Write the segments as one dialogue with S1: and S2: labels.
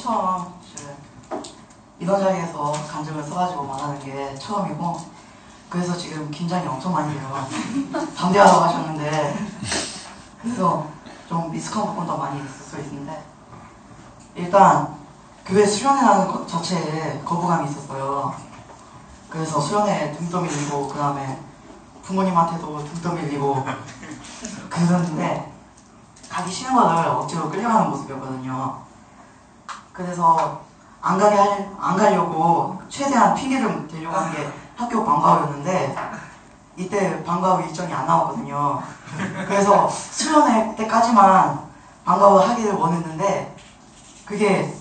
S1: 처음 자리에서 간증을 써가지고 말하는 게 처음이고 그래서 지금 긴장이 엄청 많이 돼요. 담대하다고 하셨는데 그래서 좀 미숙한 부분도 많이 있을 수 있는데 일단 교회 수련회라는 것 자체에 거부감이 있었어요. 그래서 수련회 등 떠밀리고 그 다음에 부모님한테도 등 떠밀리고 그랬는데 가기 싫은 거를 억지로 끌려가는 모습이었거든요. 그래서 안 가게 할, 안 가려고 최대한 핑계를 대려고 한 게 학교 방과후였는데 이때 방과후 일정이 안 나왔거든요. 그래서 수련회 때까지만 방과후 하기를 원했는데 그게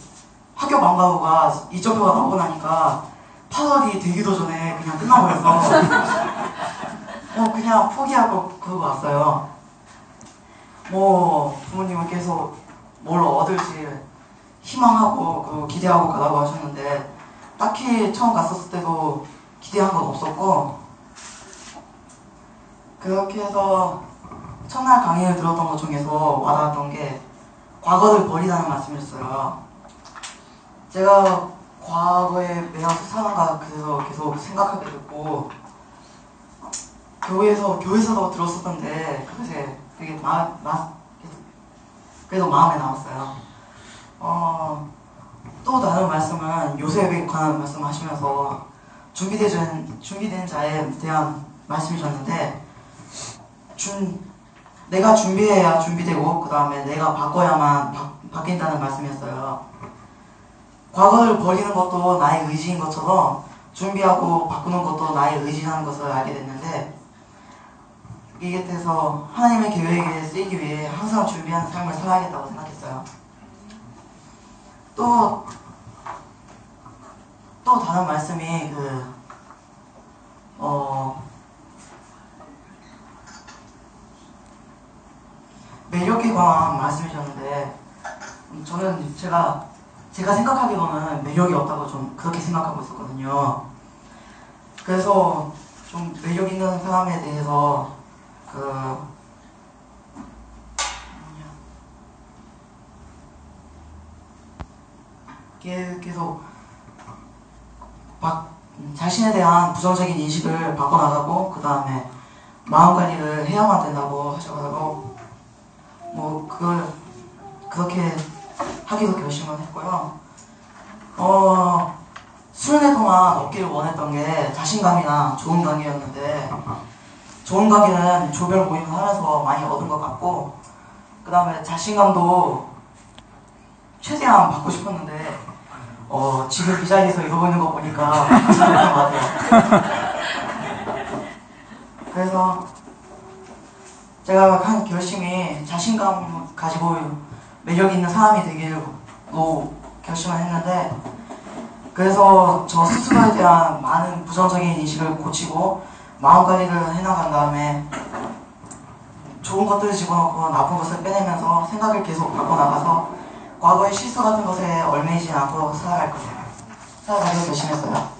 S1: 학교 방과후가 이점표가 나오고 나니까 8월이 되기도 전에 그냥 끝나버려서 어, 그냥 포기하고 그러고 왔어요. 뭐 부모님은 계속 뭘 얻을지 희망하고 그 기대하고 가라고 하셨는데 딱히 처음 갔었을 때도 기대한 건 없었고 그렇게 해서 첫날 강의를 들었던 것 중에서 와닿았던 게 과거를 버리라는 말씀이었어요. 제가 과거에 매여서 사는가 그래서 계속 생각하게 됐고 교회에서 교회에서도 들었었던데 그것에 되게 마, 마, 그래도 마음에 남았어요. 어, 또 다른 말씀은 요셉에 관한 말씀하시면서 준비된 준비된 자에 대한 말씀이셨는데 준 내가 준비해야 준비되고 그 다음에 내가 바꿔야만 바, 바뀐다는 말씀이었어요. 과거를 버리는 것도 나의 의지인 것처럼 준비하고 바꾸는 것도 나의 의지라는 것을 알게 됐는데 이게 돼서 하나님의 계획에 쓰이기 위해 항상 준비하는 삶을 살아야겠다고 생각했어요. 또, 또 다른 말씀이 그, 어, 매력에 관한 말씀이셨는데, 음, 저는 제가, 제가 생각하기로는 매력이 없다고 좀 그렇게 생각하고 있었거든요. 그래서 좀 매력 있는 사람에 대해서 그, 계- 계속 막 자신에 대한 부정적인 인식을 바꿔나가고 그 다음에 마음 관리를 해야만 된다고 하셔가지고 뭐 그걸 그렇게 하기로 결심을 했고요. 어 수련회 동안 얻기를 원했던 게 자신감이나 좋은 관계였는데 좋은 관계는 조별 모임을 하면서 많이 얻은 것 같고 그 다음에 자신감도 최대한 받고 싶었는데 어, 지금 이 자리에서 이러고 있는 거 보니까 잘못한 것 같아요. 그래서 제가 한 결심이 자신감 가지고 매력 있는 사람이 되기로 결심을 했는데 그래서 저 스스로에 대한 많은 부정적인 인식을 고치고 마음 관리를 해나간 다음에 좋은 것들을 집어넣고 나쁜 것을 빼내면서 생각을 계속 바꿔나가서 과거의 실수 같은 것에 얽매이지 않고 살아갈 거예요. 살아가기로 결심했어요.